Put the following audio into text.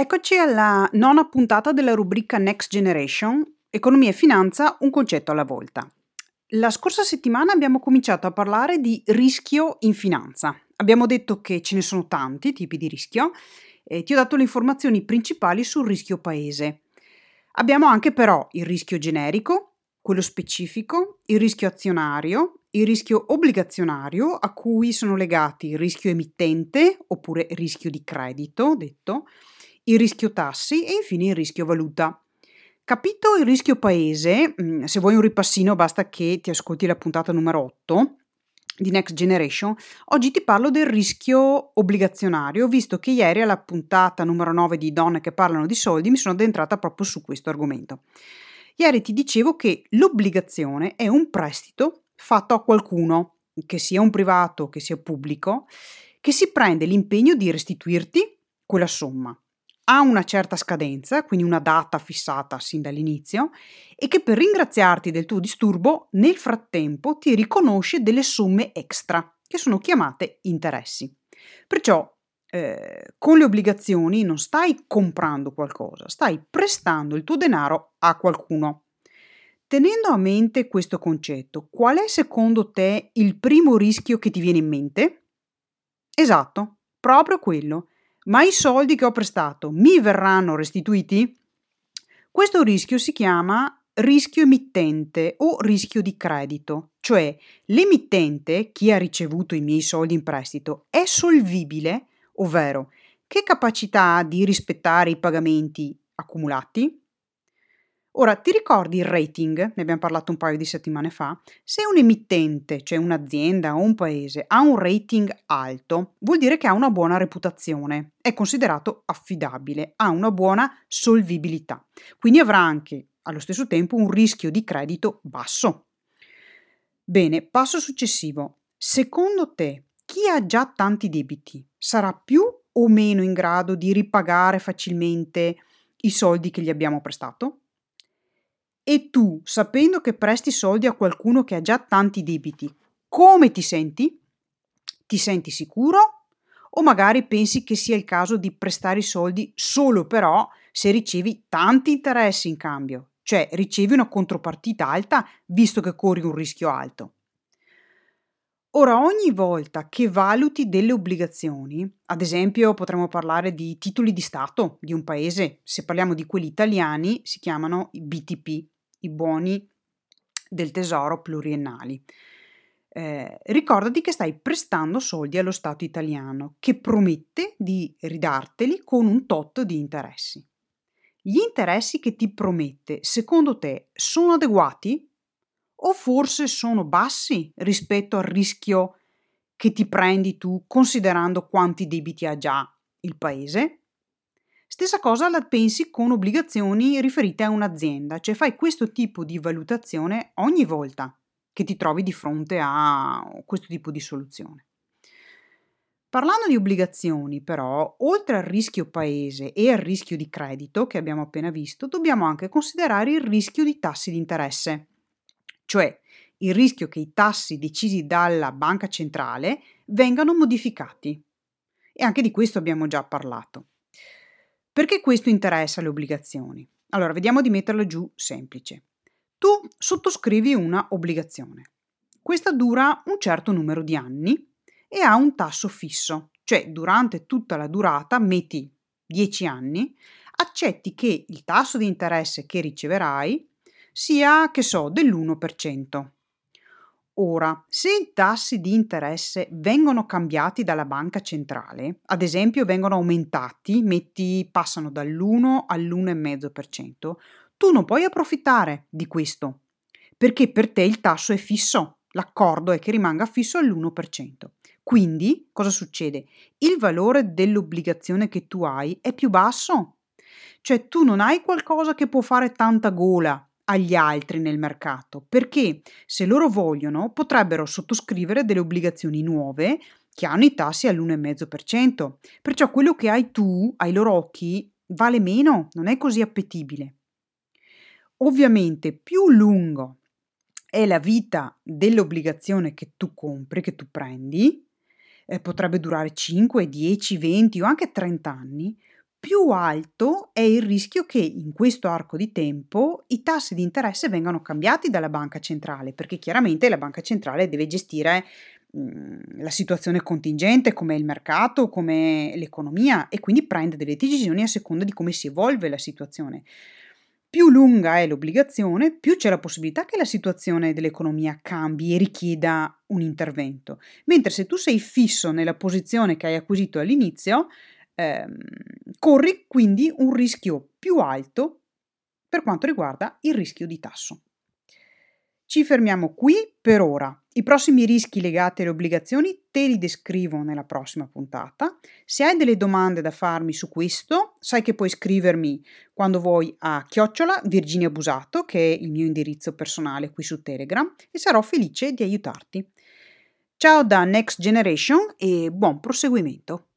Eccoci alla nona puntata della rubrica Next Generation, Economia e Finanza, un concetto alla volta. La scorsa settimana abbiamo cominciato a parlare di rischio in finanza. Abbiamo detto che ce ne sono tanti tipi di rischio e ti ho dato le informazioni principali sul rischio paese. Abbiamo anche però il rischio generico, quello specifico, il rischio azionario, il rischio obbligazionario a cui sono legati il rischio emittente oppure rischio di credito, detto, il rischio tassi e infine il rischio valuta. Capito il rischio paese, mm, se vuoi un ripassino basta che ti ascolti la puntata numero 8 di Next Generation, oggi ti parlo del rischio obbligazionario, visto che ieri alla puntata numero 9 di Donne che parlano di soldi mi sono addentrata proprio su questo argomento. Ieri ti dicevo che l'obbligazione è un prestito fatto a qualcuno, che sia un privato, che sia pubblico, che si prende l'impegno di restituirti quella somma ha una certa scadenza, quindi una data fissata sin dall'inizio, e che per ringraziarti del tuo disturbo nel frattempo ti riconosce delle somme extra, che sono chiamate interessi. Perciò eh, con le obbligazioni non stai comprando qualcosa, stai prestando il tuo denaro a qualcuno. Tenendo a mente questo concetto, qual è secondo te il primo rischio che ti viene in mente? Esatto, proprio quello ma i soldi che ho prestato mi verranno restituiti? Questo rischio si chiama rischio emittente o rischio di credito, cioè l'emittente, chi ha ricevuto i miei soldi in prestito, è solvibile, ovvero che capacità ha di rispettare i pagamenti accumulati? Ora, ti ricordi il rating? Ne abbiamo parlato un paio di settimane fa. Se un emittente, cioè un'azienda o un paese, ha un rating alto, vuol dire che ha una buona reputazione, è considerato affidabile, ha una buona solvibilità. Quindi avrà anche allo stesso tempo un rischio di credito basso. Bene, passo successivo. Secondo te, chi ha già tanti debiti sarà più o meno in grado di ripagare facilmente i soldi che gli abbiamo prestato? E tu, sapendo che presti soldi a qualcuno che ha già tanti debiti, come ti senti? Ti senti sicuro? O magari pensi che sia il caso di prestare i soldi solo però se ricevi tanti interessi in cambio, cioè ricevi una contropartita alta visto che corri un rischio alto. Ora, ogni volta che valuti delle obbligazioni, ad esempio potremmo parlare di titoli di Stato di un paese, se parliamo di quelli italiani si chiamano BTP, i buoni del tesoro pluriennali. Eh, ricordati che stai prestando soldi allo Stato italiano che promette di ridarteli con un tot di interessi. Gli interessi che ti promette, secondo te, sono adeguati? O forse sono bassi rispetto al rischio che ti prendi tu considerando quanti debiti ha già il paese? Stessa cosa la pensi con obbligazioni riferite a un'azienda, cioè fai questo tipo di valutazione ogni volta che ti trovi di fronte a questo tipo di soluzione. Parlando di obbligazioni, però, oltre al rischio paese e al rischio di credito che abbiamo appena visto, dobbiamo anche considerare il rischio di tassi di interesse, cioè il rischio che i tassi decisi dalla banca centrale vengano modificati. E anche di questo abbiamo già parlato. Perché questo interessa le obbligazioni? Allora, vediamo di metterlo giù semplice. Tu sottoscrivi una obbligazione. Questa dura un certo numero di anni e ha un tasso fisso, cioè durante tutta la durata, metti 10 anni, accetti che il tasso di interesse che riceverai sia, che so, dell'1%. Ora, se i tassi di interesse vengono cambiati dalla banca centrale, ad esempio vengono aumentati, metti passano dall'1 all'1,5%, tu non puoi approfittare di questo, perché per te il tasso è fisso, l'accordo è che rimanga fisso all'1%. Quindi, cosa succede? Il valore dell'obbligazione che tu hai è più basso. Cioè tu non hai qualcosa che può fare tanta gola agli altri nel mercato, perché se loro vogliono potrebbero sottoscrivere delle obbligazioni nuove che hanno i tassi all'1,5%. Perciò quello che hai tu ai loro occhi vale meno, non è così appetibile. Ovviamente più lungo è la vita dell'obbligazione che tu compri, che tu prendi, eh, potrebbe durare 5, 10, 20 o anche 30 anni, più alto è il rischio che in questo arco di tempo i tassi di interesse vengano cambiati dalla banca centrale, perché chiaramente la banca centrale deve gestire mh, la situazione contingente, come il mercato, come l'economia e quindi prende delle decisioni a seconda di come si evolve la situazione. Più lunga è l'obbligazione, più c'è la possibilità che la situazione dell'economia cambi e richieda un intervento. Mentre se tu sei fisso nella posizione che hai acquisito all'inizio, ehm, corri quindi un rischio più alto per quanto riguarda il rischio di tasso. Ci fermiamo qui per ora. I prossimi rischi legati alle obbligazioni te li descrivo nella prossima puntata. Se hai delle domande da farmi su questo, sai che puoi scrivermi quando vuoi a chiocciola Virginia Busato, che è il mio indirizzo personale qui su Telegram, e sarò felice di aiutarti. Ciao da Next Generation e buon proseguimento.